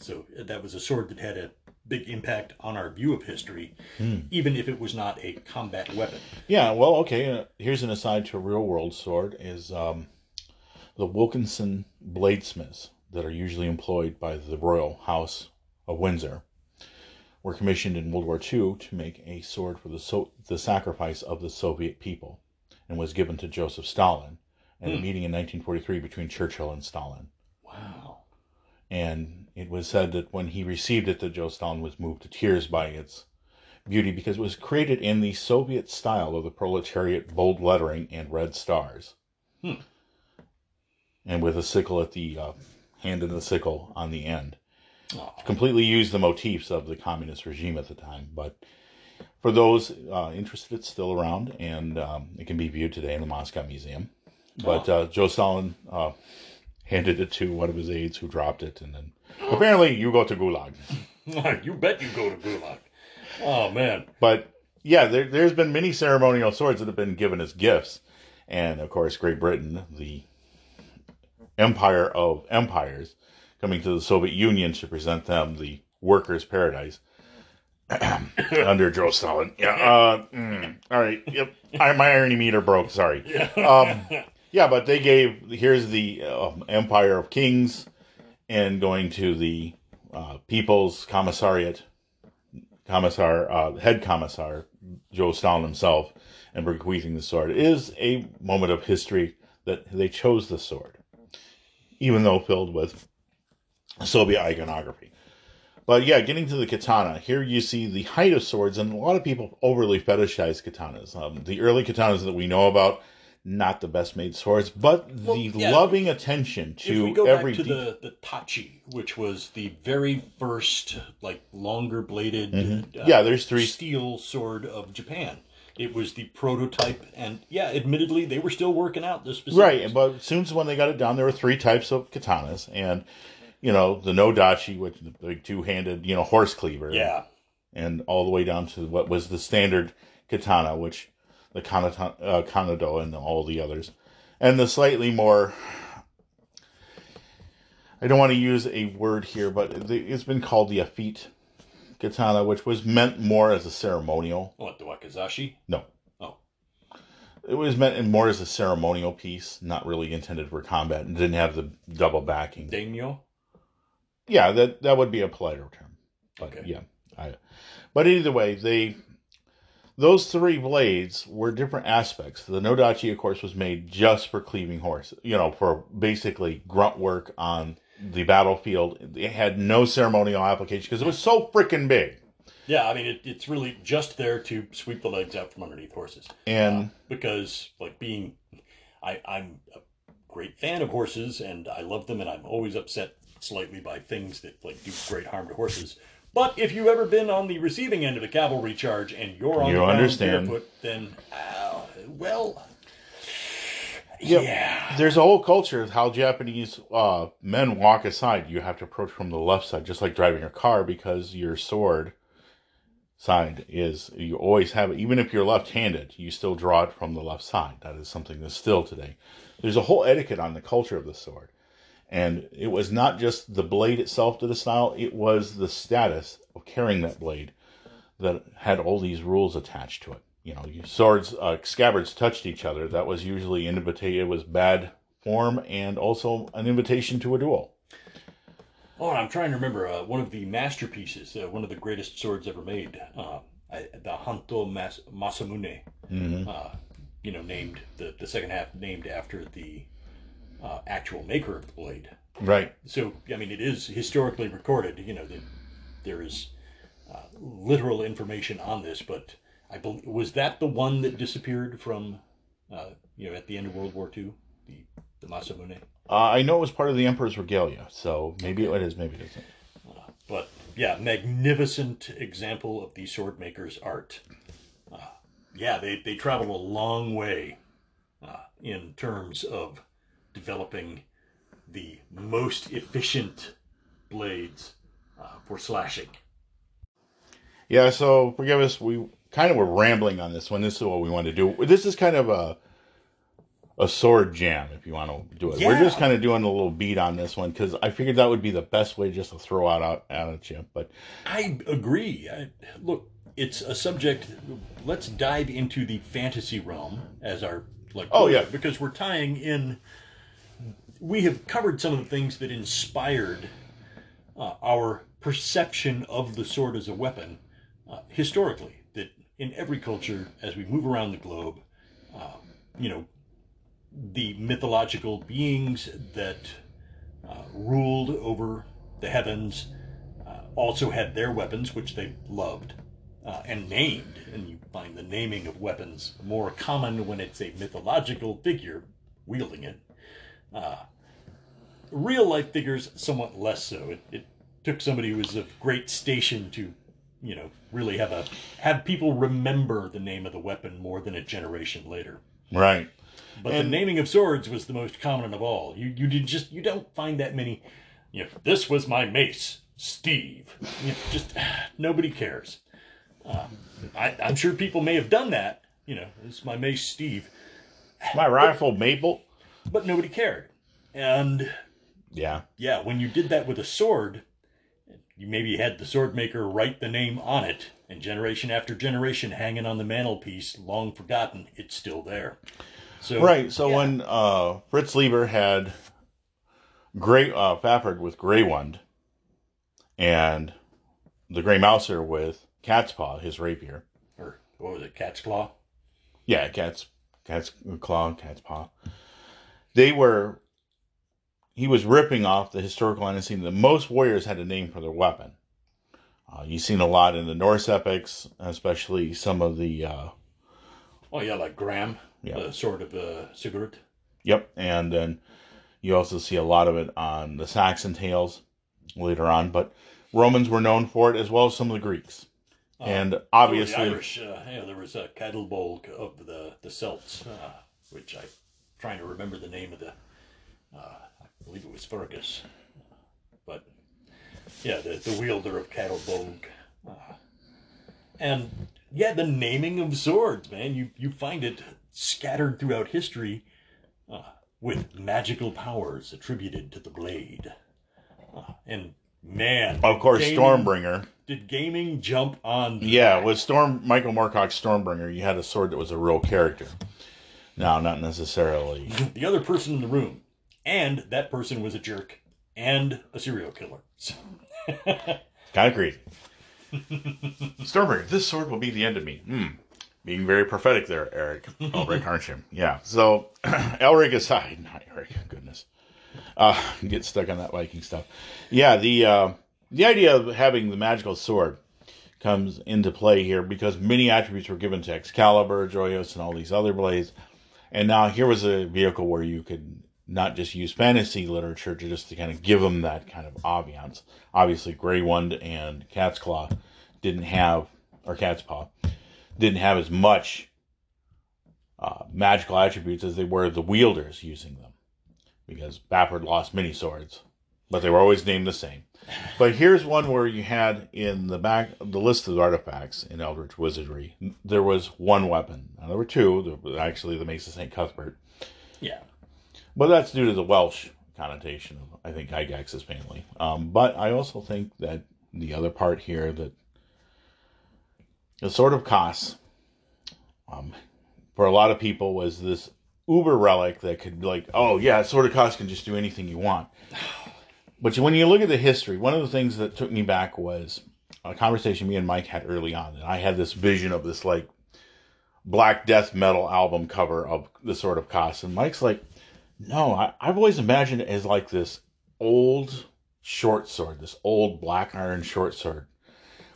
So uh, that was a sword that had a big impact on our view of history, even if it was not a combat weapon. Yeah, well, okay. Uh, here's an aside to a real world sword: is um, the Wilkinson bladesmiths that are usually employed by the royal house of Windsor were commissioned in World War II to make a sword for the so- the sacrifice of the Soviet people, and was given to Joseph Stalin at a meeting in 1943 between Churchill and Stalin. Wow. And it was said that when he received it, that Joe Stalin was moved to tears by its beauty because it was created in the Soviet style of the proletariat bold lettering and red stars. Hmm. And with a sickle at the uh, hand and the sickle on the end. Completely used the motifs of the communist regime at the time. But for those uh, interested, it's still around and um, it can be viewed today in the Moscow Museum. But uh, Joe Stalin uh, handed it to one of his aides who dropped it, and then [GASPS] apparently you go to Gulag. [LAUGHS] you bet you go to Gulag. Oh man. But yeah, there, there's been many ceremonial swords that have been given as gifts, and of course, Great Britain, the empire of empires, coming to the Soviet Union to present them the workers' paradise [COUGHS] under Joe Stalin. Yeah. Uh, mm, all right. Yep. I, my irony meter broke. Sorry. Um, yeah, but they gave here's the um, empire of kings, and going to the uh, people's commissariat commissar, uh, head commissar, Joe Stalin himself, and bequeathing the sword is a moment of history that they chose the sword, even though filled with Soviet iconography. But yeah, getting to the katana, here you see the height of swords, and a lot of people overly fetishize katanas. Um, the early katanas that we know about, not the best made swords, but Well, the yeah. loving attention if we to go every back to de- the, the Tachi, which was the very first like longer bladed uh, Mm-hmm. Yeah, there's three- steel sword of Japan. It was the prototype, and yeah, admittedly, they were still working out the specifics. Right, but as soon as when they got it down, there were three types of katanas, and you know the no dachi, which the big two-handed, you know, horse cleaver, Yeah, and all the way down to what was the standard katana, which the kanata, uh, kanado and all the others, and the slightly more. I don't want to use a word here, but the- it's been called the effete katana, which was meant more as a ceremonial. what the wakizashi? No, Oh, it was meant more as a ceremonial piece, not really intended for combat, and didn't have the double backing. daimyo. Yeah, that that would be a politer term. But Okay. yeah, I, but either way, they those three blades were different aspects. The Nodachi, of course, was made just for cleaving horse. You know, for basically grunt work on the battlefield. It had no ceremonial application because it was so freaking big. Yeah, I mean, it, it's really just there to sweep the legs out from underneath horses. And uh, because like being I, I'm a great fan of horses and I love them and I'm always upset slightly by things that like do great harm to horses. But if you've ever been on the receiving end of a cavalry charge and you're on You the understand. barefoot, then uh, well, Yep. Yeah. There's a whole culture of how Japanese uh, men walk aside. You have to approach from the left side, just like driving a car, because your sword side is you always have it. Even if you're left-handed, you still draw it from the left side. That is something that's still today. There's a whole etiquette on the culture of the sword, and it was not just the blade itself to the style; it was the status of carrying that blade that had all these rules attached to it you know, swords, uh, scabbards touched each other. That was usually an invitation. It was bad form and also an invitation to a duel. Oh, I'm trying to remember uh, one of the masterpieces, uh, one of the greatest swords ever made, uh, the Honjo Mas- Masamune. Mm-hmm. Uh, you know, named the the second half named after the uh, actual maker of the blade. Right. So, I mean, it is historically recorded. You know, that there is uh, literal information on this, but I believe was that the one that disappeared from, uh, you know, at the end of World War II, the the Masamune. Uh, I know it was part of the Emperor's regalia, so maybe it is, maybe it isn't. But yeah, magnificent example of the sword maker's art. Uh, yeah, they they travel a long way uh, in terms of developing the most efficient blades uh, for slashing. Yeah, so forgive us. We kind of were rambling on this one. This is what we want to do. This is kind of a a sword jam, if you want to do it. We're just kind of doing a little beat on this one because I figured that would be the best way just to throw out out, out at you. But I agree. I, look, it's a subject. Let's dive into the fantasy realm as our like. Oh, yeah. because we're tying in. We have covered some of the things that inspired uh, our perception of the sword as a weapon uh, historically. That in every culture, as we move around the globe, uh, you know, the mythological beings that uh, ruled over the heavens uh, also had their weapons, which they loved uh, and named. And you find the naming of weapons more common when it's a mythological figure wielding it. Uh, real life figures, somewhat less so. It, it took somebody who was of great station to, you know, really have a have people remember the name of the weapon more than a generation later. right, But And- the naming of swords was the most common of all. You you did just you don't find that many. You know, this was my mace, Steve. You know, just [SIGHS] nobody cares. Uh, I, I'm sure people may have done that. You know, this is my mace, Steve, my rifle, Maple. But nobody cared. And Yeah, yeah, when you did that with a sword, you maybe had the sword maker write the name on it, and generation after generation hanging on the mantelpiece, long forgotten, it's still there. So right. So yeah. when uh, Fritz Leiber had Gray uh, Fafhrd with Grey Wand and the Grey Mouser with Cat's Paw, his rapier. or what was it, cat's claw? Yeah, cat's cat's claw, cat's paw. They were. He was ripping off the historical understanding that most warriors had a name for their weapon. Uh, you've seen a lot in the Norse epics, especially some of the. Uh, Oh yeah, like Gram, Yeah. the sword of uh, Sigurd. yep, and then you also see a lot of it on the Saxon tales later on. But Romans were known for it as well as some of the Greeks, and So obviously, the Irish. Uh, yeah, there was a Caladbolg of the the Celts, uh, which I'm trying to remember the name of the. Uh, I believe it was Fergus, but yeah, the the wielder of Caladbolg, uh, and yeah, the naming of swords, man. You you find it scattered throughout history, uh, with magical powers attributed to the blade, uh, and man, of course, gaming- Stormbringer. Did gaming jump on? Yeah, with Storm Michael Moorcock's Stormbringer, you had a sword that was a real character. Now, not necessarily. [LAUGHS] the other person in the room, and that person was a jerk and a serial killer. So, Kind of crazy. Stormbringer, this sword will be the end of me. Hmm. Being very prophetic there, Eric. Elric, [LAUGHS] aren't you? Yeah. So, [CLEARS THROAT] Elric aside, [LAUGHS] not Eric, goodness. Uh, get stuck on that Viking stuff. Yeah, the uh, the idea of having the magical sword comes into play here because many attributes were given to Excalibur, Joyeuse, and all these other blades. And now here was a vehicle where you could not just use fantasy literature to just to kind of give them that kind of ambiance. Obviously, Grey Wand and Cat's Claw didn't have, or Cat's Paw, didn't have as much uh, magical attributes as they were the wielders using them. Because Bapord lost many swords, but they were always named the same. But here's one where you had in the back the list of artifacts in Eldritch Wizardry, there was one weapon. Now there were two, actually the Mace of St. Cuthbert. Yeah. But that's due to the Welsh connotation of, I think, Gygax's family. Um, but I also think that the other part here that the Sword of Kas, um, for a lot of people, was this uber relic that could, be like, oh, yeah, Sword of Kas can just do anything you want. But when you look at the history, one of the things that took me back was a conversation me and Mike had early on. And I had this vision of this, like, black death metal album cover of the Sword of Kas. And Mike's like, no, I, I've always imagined it as like this old short sword, this old black iron short sword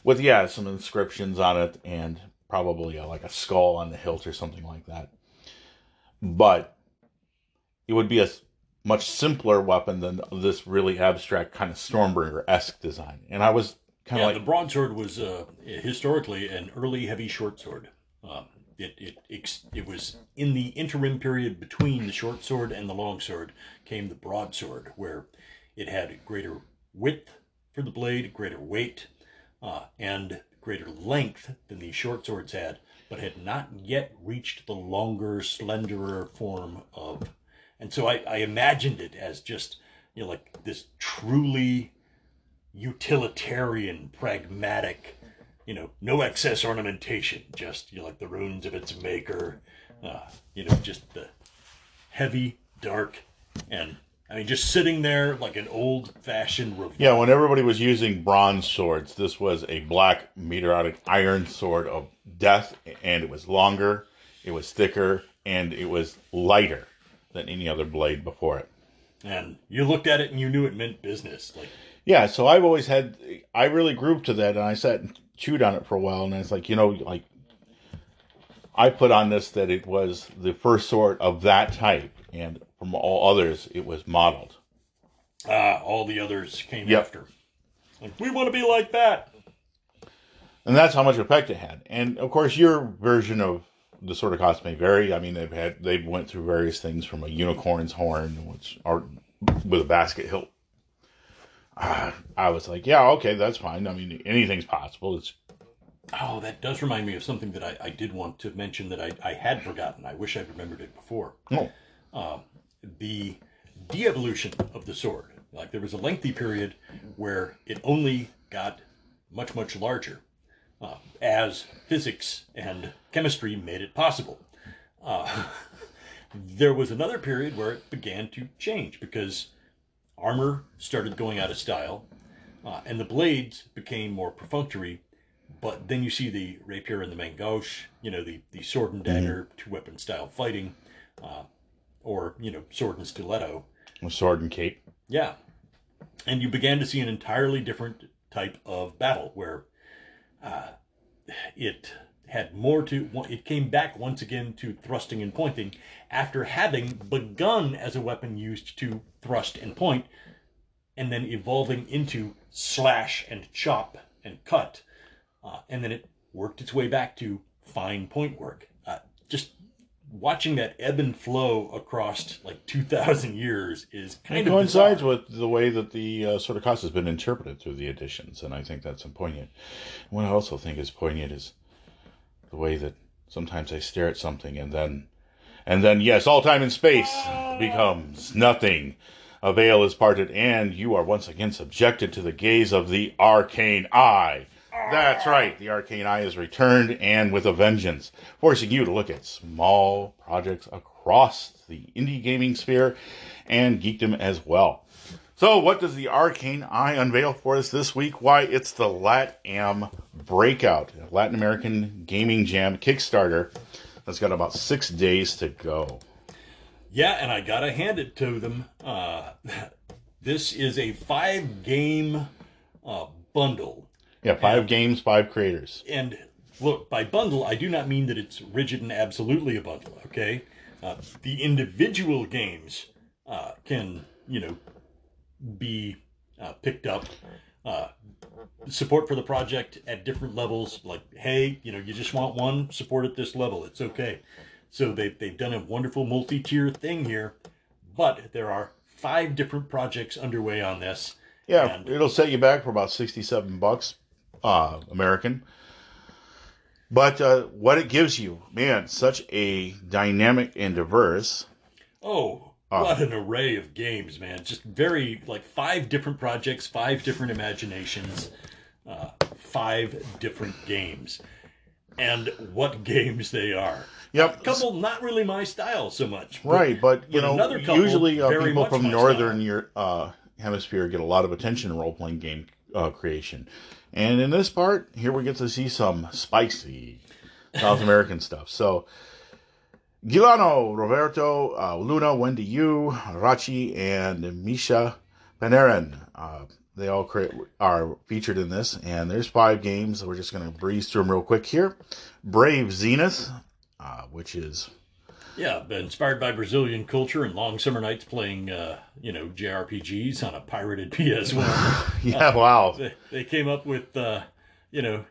with yeah some inscriptions on it and probably a, like a skull on the hilt or something like that but it would be a much simpler weapon than this really abstract kind of stormbringer-esque design and i was kind yeah, of like the broadsword was uh, historically an early heavy short sword. Um, it, it, ex- it was in the interim period between the short sword and the long sword came the broadsword, where it had greater width for the blade, greater weight, uh, and greater length than the short swords had, but had not yet reached the longer, slenderer form of. And so I, I imagined it as just, you know, like this truly utilitarian, pragmatic, you know, no excess ornamentation, just, you know, like the runes of its maker, uh, you know, just the heavy, dark, and I mean, just sitting there like an old fashioned revolver. yeah when everybody was using bronze swords this was a black meteoric iron sword of death and it was longer it was thicker and it was lighter than any other blade before it And you looked at it and you knew it meant business. Like, Yeah, so I've always had I really grouped to that and I sat and chewed on it for a while and it's like, you know, like I put on this that it was the first sword of that type and from all others it was modeled. ah, all the others came Yep. after. Like, we want to be like that. And that's how much effect it had. And of course your version of the Sword of Kas may vary. I mean they've had they've went through various things from a unicorn's horn, which are with a basket hilt. Ah, I was like, yeah, okay, that's fine. I mean, anything's possible. It's Oh, that does remind me of something that I, I did want to mention that I, I had forgotten. I wish I'd remembered it before. oh, the de-evolution of the sword. Like there was a lengthy period where it only got much much larger uh, as physics and chemistry made it possible. Uh, [LAUGHS] there was another period where it began to change because armor started going out of style, uh, and the blades became more perfunctory. But then you see the rapier and the main gauche, you know, the, the sword and dagger, two weapon style fighting, uh, or, you know, sword and stiletto. sword and cape. Yeah. And you began to see an entirely different type of battle where uh, it had more to, it came back once again to thrusting and pointing after having begun as a weapon used to thrust and point and then evolving into slash and chop and cut. Uh, and then it worked its way back to fine point work. Watching that ebb and flow across like 2,000 years is kind It of coincides bizarre. with the way that the uh, Sword of Kas has been interpreted through the editions, and I think that's poignant. What I also think is poignant is the way that sometimes I stare at something and then, and then yes, all time and space becomes nothing. A veil is parted, and you are once again subjected to the gaze of the arcane eye. That's right, the arcane eye is returned and with a vengeance, forcing you to look at small projects across the indie gaming sphere and geekdom as well. So, what does the Arcane Eye unveil for us this week? Why, it's the LATAM Breakout, Latin American Gaming Jam Kickstarter that's got about six days to go. Yeah, and I gotta hand it to them. Uh, [LAUGHS] this is a five game uh, bundle. Yeah, five games, five creators. And look, by bundle, I do not mean that it's rigid and absolutely a bundle, okay? Uh, the individual games uh, can, you know, be uh, picked up. Uh, support for the project at different levels, like, hey, you know, you just want one, support at this level, it's okay. So they, they've done a wonderful multi tier thing here, but there are five different projects underway on this. Yeah, And- it'll set you back for about sixty-seven bucks, uh, American. But uh, what it gives you, man, such a dynamic and diverse. Oh, Ah. what an array of games, man. Just very, like, five different projects, five different imaginations, uh, five different games. And what [LAUGHS] games they are. Yep. A couple not really my style so much. but- Right, but you but know, another couple usually uh, people from northern your uh, hemisphere get a lot of attention in role playing game uh, creation, and in this part, here we get to see some spicy South American [LAUGHS] stuff. So, Gilano, Roberto, uh, Luna, Wendy Yu, Rachi, and Misha Panarin. Uh, they all create, are featured in this, and there's five games. We're just going to breeze through them real quick here. Brave Zenith, uh, which is Yeah, inspired by Brazilian culture and long summer nights playing, uh, you know, JRPGs on a pirated [LAUGHS] PS1. [LAUGHS] yeah, wow, they, they came up with, uh, you know,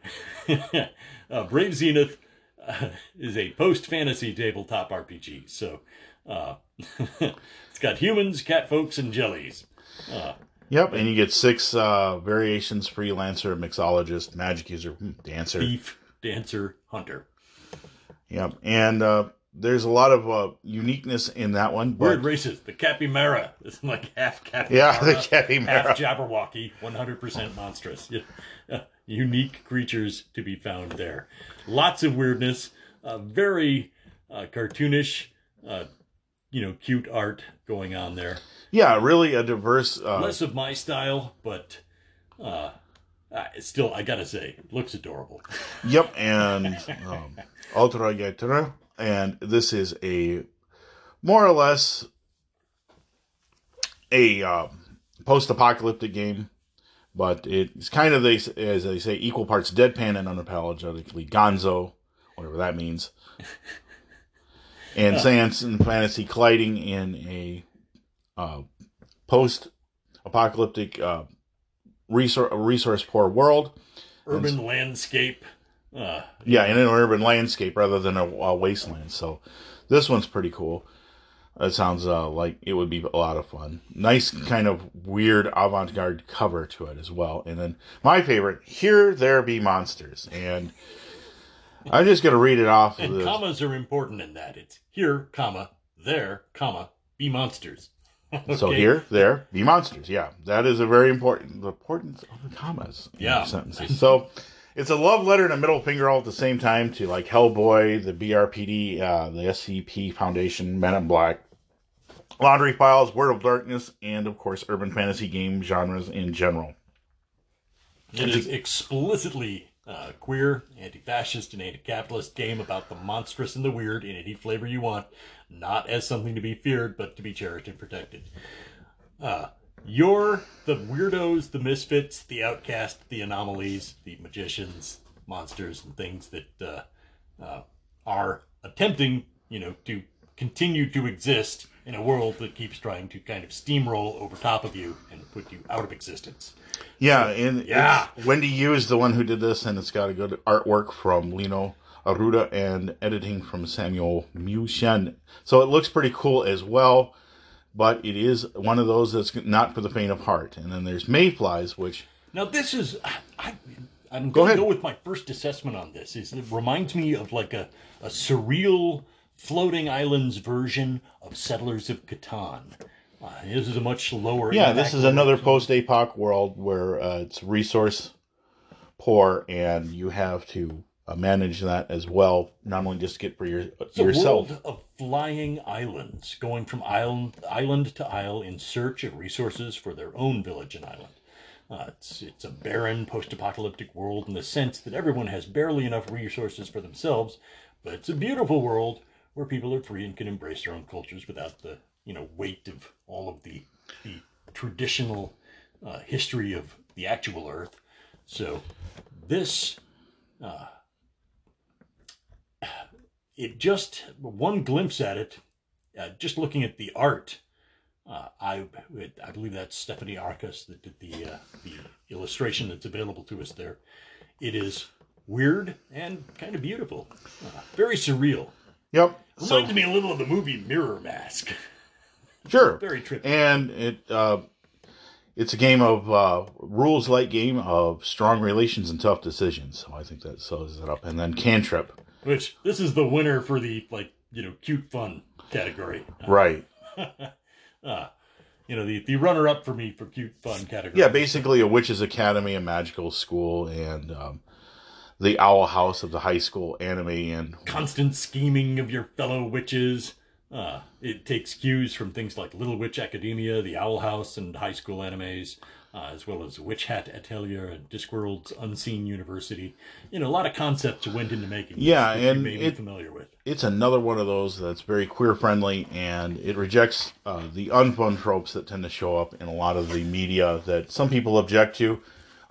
[LAUGHS] uh, Brave Zenith uh, is a post fantasy tabletop RPG. So uh, it's got humans, cat folks, and jellies. Uh, Yep, and you get six uh, variations: freelancer, mixologist, magic user, hmm, dancer. thief, dancer, hunter. Yep, and uh, there's a lot of uh, uniqueness in that one. But Weird races. The Capybara is like half Capybara. yeah, the capybara. half Jabberwocky, 100% monstrous. [LAUGHS] Unique creatures to be found there. Lots of weirdness, uh, very uh, cartoonish, uh, you know, cute art going on there. Yeah, really a diverse. Uh, Less of my style, but uh, uh, still, I gotta say, looks adorable. yep, and um, Ultra Gaitra, and this is a more or less a um, post-apocalyptic game, but it's kind of they as they say equal parts deadpan and unapologetically gonzo, whatever that means, and [LAUGHS] science and fantasy colliding in a uh, post-apocalyptic uh, resource resource poor world. Urban landscape. Uh, Yeah, in an urban landscape rather than a, a wasteland. So this one's pretty cool. It sounds uh, like it would be a lot of fun. Nice kind of weird avant-garde cover to it as well. And then my favorite, Here There Be Monsters. And I'm just going to read it off. And the, commas are important in that. It's here, comma, there, comma, be monsters. [LAUGHS] So here, there, be monsters. Yeah, that is a very important the importance of the commas in Yeah. sentences. [LAUGHS] So it's a love letter and a middle finger all at the same time to like Hellboy, the BPRD, uh, the SCP Foundation, Men in Black, Laundry Files, World of Darkness, and of course urban fantasy game genres in general. It is explicitly uh, queer, anti-fascist, and anti-capitalist game about the monstrous and the weird in any flavor you want, not as something to be feared, but to be cherished and protected. Uh, you're the weirdos, the misfits, the outcasts, the anomalies, the magicians, monsters, and things that uh, uh, are attempting, you know, to continue to exist in a world that keeps trying to kind of steamroll over top of you and put you out of existence. Yeah, and Yeah. Wendy Yu is the one who did this, and it's got a good artwork from Lino Aruda and editing from Samuel Mushen. So it looks pretty cool as well, but it is one of those that's not for the faint of heart. And then there's Mayflies, which Now this is I I'm Go going to go with my first assessment on this. Is it reminds me of like a a surreal floating islands version of Settlers of Catan. Uh, this is a much lower. yeah, this is another post apoc world where uh, it's resource poor, and you have to uh, manage that as well. Not only just get for your It's a yourself. world of flying islands, going from island island to isle in search of resources for their own village and island. Uh, it's it's a barren post-apocalyptic world in the sense that everyone has barely enough resources for themselves, but it's a beautiful world where people are free and can embrace their own cultures without the you know weight of all of the the traditional uh, history of the actual Earth. So this it just one glimpse at it, uh, just looking at the art. Uh, I I believe that's Stephanie Arcus that did the uh, the illustration that's available to us there. It is weird and kind of beautiful, uh, very surreal. Yep. Reminded so, me a little of the movie Mirror Mask. [LAUGHS] Sure. Very trippy. And it uh, it's a game of uh, rules light game of strong relations and tough decisions. So I think that sums it up. And then Cantrip. Which this is the winner for the like, you know, cute fun category. Right. [LAUGHS] uh, you know, the, the runner up for me for cute fun category. Yeah, basically a witch's academy, a magical school, and um, the owl house of the high school anime and constant scheming of your fellow witches. Uh, it takes cues from things like Little Witch Academia, The Owl House, and high school animes, uh, as well as Witch Hat Atelier and Discworld's Unseen University. You know, a lot of concepts went into making. Yeah, and you may it, be familiar with. It's another one of those that's very queer friendly, and it rejects uh, the unfun tropes that tend to show up in a lot of the media that some people object to.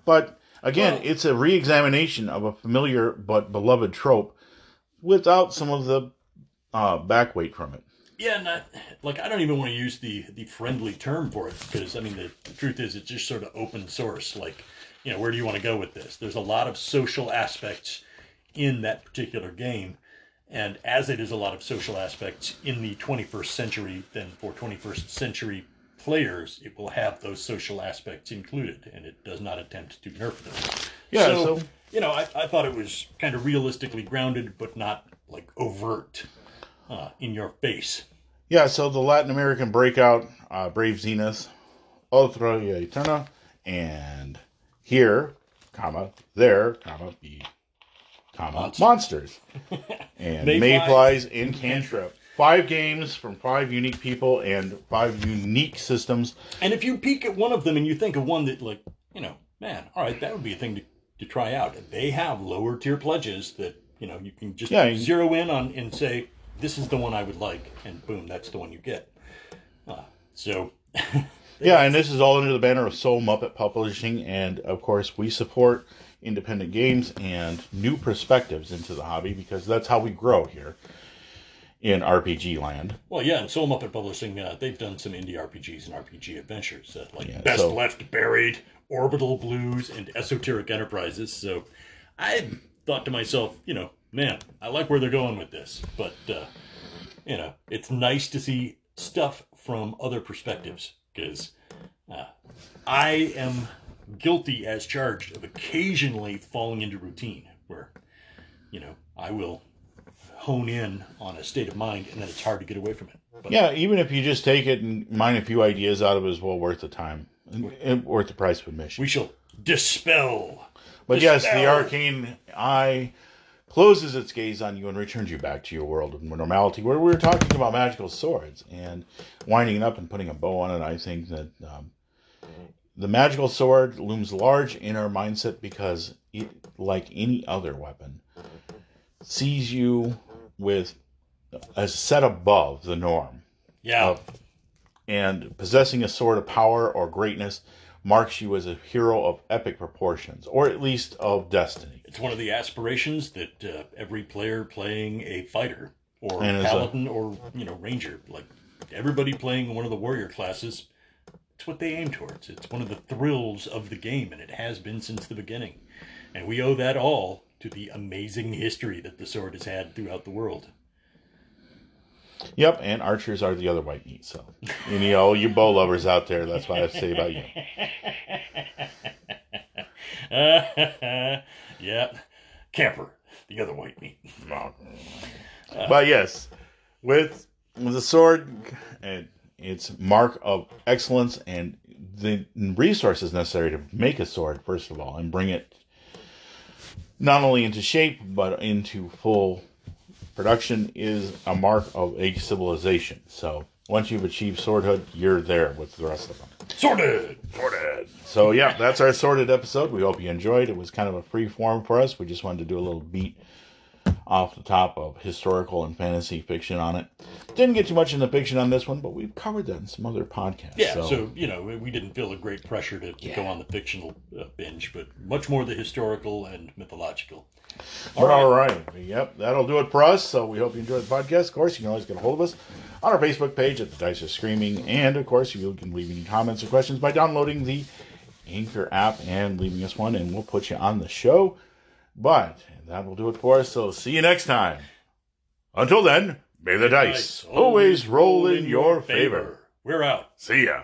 But again, well, it's a re-examination of a familiar but beloved trope without some of the uh, back weight from it. Yeah, not like I don't even want to use the the friendly term for it because I mean the, the truth is it's just sort of open source. Like, you know, where do you want to go with this? There's a lot of social aspects in that particular game, and as it is a lot of social aspects in the 21st century, then for 21st century players, it will have those social aspects included, and it does not attempt to nerf them. Yeah, so, so you know, I, I thought it was kind of realistically grounded, but not like overt uh, in your face. Yeah, so the Latin American breakout, uh, Brave Zenith, Otra y Eterna, and here, comma, there, comma, be, comma, monsters. [LAUGHS] and Mayflies in Cantrip. Five games from five unique people and five unique systems. And if you peek at one of them and you think of one that, like, you know, man, all right, that would be a thing to, to try out. They have lower tier pledges that, you know, you can just yeah, zero in on and say, this is the one I would like, and boom, that's the one you get. Uh, so. [LAUGHS] yeah, and this is all under the banner of Soul Muppet Publishing, and of course, we support independent games and new perspectives into the hobby because that's how we grow here in RPG land. Well, yeah, and Soul Muppet Publishing, uh, they've done some indie RPGs and RPG adventures, uh, like yeah, Best so, Left Buried, Orbital Blues, and Esoteric Enterprises. So I thought to myself, you know, man, I like where they're going with this. But, uh, you know, it's nice to see stuff from other perspectives because uh, I am guilty as charged of occasionally falling into routine where, you know, I will hone in on a state of mind and then it's hard to get away from it. But, yeah, even if you just take it and mine a few ideas out of it is well worth the time and worth the price of admission. We shall dispel. But dispel. yes, the arcane eye closes its gaze on you and returns you back to your world of normality, where we were talking about magical swords and winding it up and putting a bow on it. I think that um, the magical sword looms large in our mindset because it, like any other weapon, sees you with as set above the norm. Yeah. Of, and possessing a sword of power or greatness marks you as a hero of epic proportions, or at least of destiny. It's one of the aspirations that uh, every player playing a fighter or and paladin a, or you know ranger, like everybody playing one of the warrior classes, it's what they aim towards. It's one of the thrills of the game, and it has been since the beginning. And we owe that all to the amazing history that the sword has had throughout the world. Yep, and archers are the other white meat. So, and, you know, you bow lovers out there, that's what I say about you. [LAUGHS] Uh, yeah, camper, the other white meat. but yes, with the sword, and its mark of excellence and the resources necessary to make a sword, first of all, and bring it not only into shape but into full production is a mark of a civilization. So once you've achieved swordhood, you're there with the rest of them. Sorted! Sorted! So yeah, that's our sorted episode. We hope you enjoyed. It was kind of a free form for us. We just wanted to do a little beat off the top of historical and fantasy fiction on it. Didn't get too much into fiction on this one, but we've covered that in some other podcasts. Yeah, so, so you know, we didn't feel a great pressure to, to yeah. go on the fictional uh, binge, but much more the historical and mythological. All right. all right. Yep, that'll do it for us. So we hope you enjoyed the podcast. Of course, you can always get a hold of us on our Facebook page at The Dice Are Screaming. And, of course, you can leave any comments or questions by downloading the Anchor app and leaving us one, and we'll put you on the show. But that will do it for us. So see you next time. Until then, may the dice always roll in your favor. We're out. See ya.